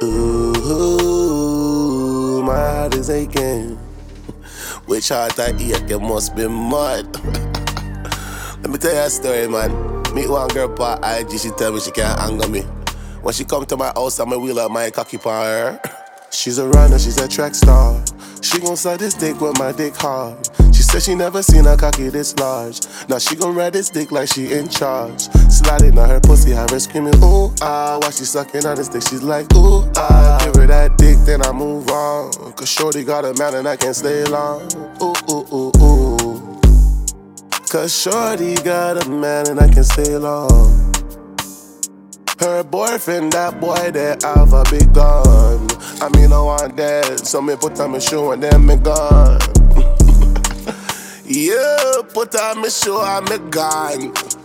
Ooh, my heart is aching. Which heart I ache, it must be mud. Let me tell you a story, man. Meet one girl on IG, she tell me she can't anger me. When she come to my house, I'ma wheel up my cocky her. She's a runner, she's a track star. She gon' suck this dick with my dick hard. Said she never seen a cocky this large. Now she gon' ride this dick like she in charge. Sliding on her pussy, have her screaming, ooh, ah. While she sucking on this dick, she's like, ooh, ah. Give her that dick, then I move on. Cause Shorty got a man and I can't stay long. Ooh, ooh, ooh, ooh. Cause Shorty got a man and I can't stay long. Her boyfriend, that boy, they have a big gun. I mean, I want that, so me put on my shoe and then me gone. Yeah, put on my shoe and me gone.